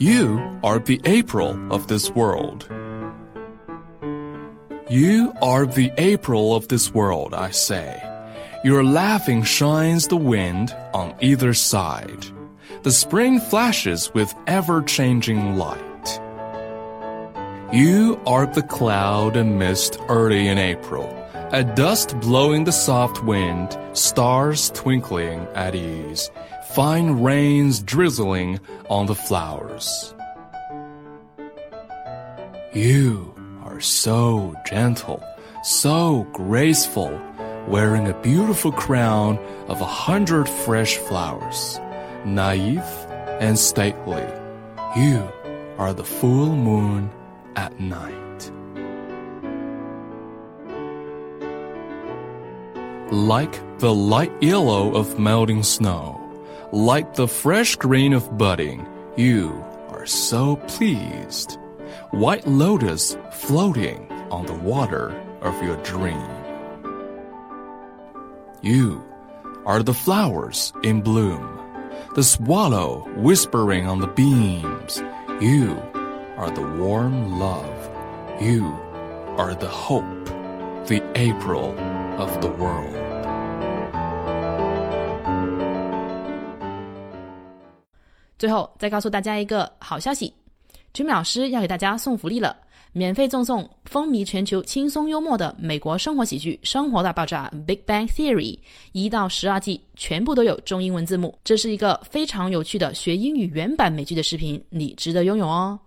You are the April of this world. You are the April of this world, I say. Your laughing shines the wind on either side. The spring flashes with ever changing light. You are the cloud and mist early in April, a dust blowing the soft wind, stars twinkling at ease, fine rains drizzling on the flowers. You are so gentle, so graceful, wearing a beautiful crown of a hundred fresh flowers, naive and stately. You are the full moon at night. Like the light yellow of melting snow, like the fresh green of budding, you are so pleased. White lotus floating on the water of your dream. You are the flowers in bloom, the swallow whispering on the beams. You are the warm love. You are the hope, the April of the world. 最后再告诉大家一个好消息，Jimmy 老师要给大家送福利了，免费赠送风靡全球、轻松幽默的美国生活喜剧《生活大爆炸》（Big Bang Theory） 一到十二季，全部都有中英文字幕。这是一个非常有趣的学英语原版美剧的视频，你值得拥有哦！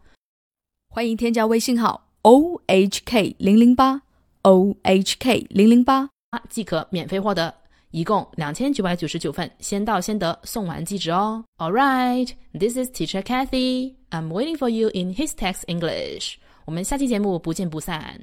欢迎添加微信号 o h k 零零八 o h k 零零八，即可免费获得。一共两千九百九十九份，先到先得，送完即止哦。All right, this is Teacher Kathy. I'm waiting for you in His Text English. 我们下期节目不见不散。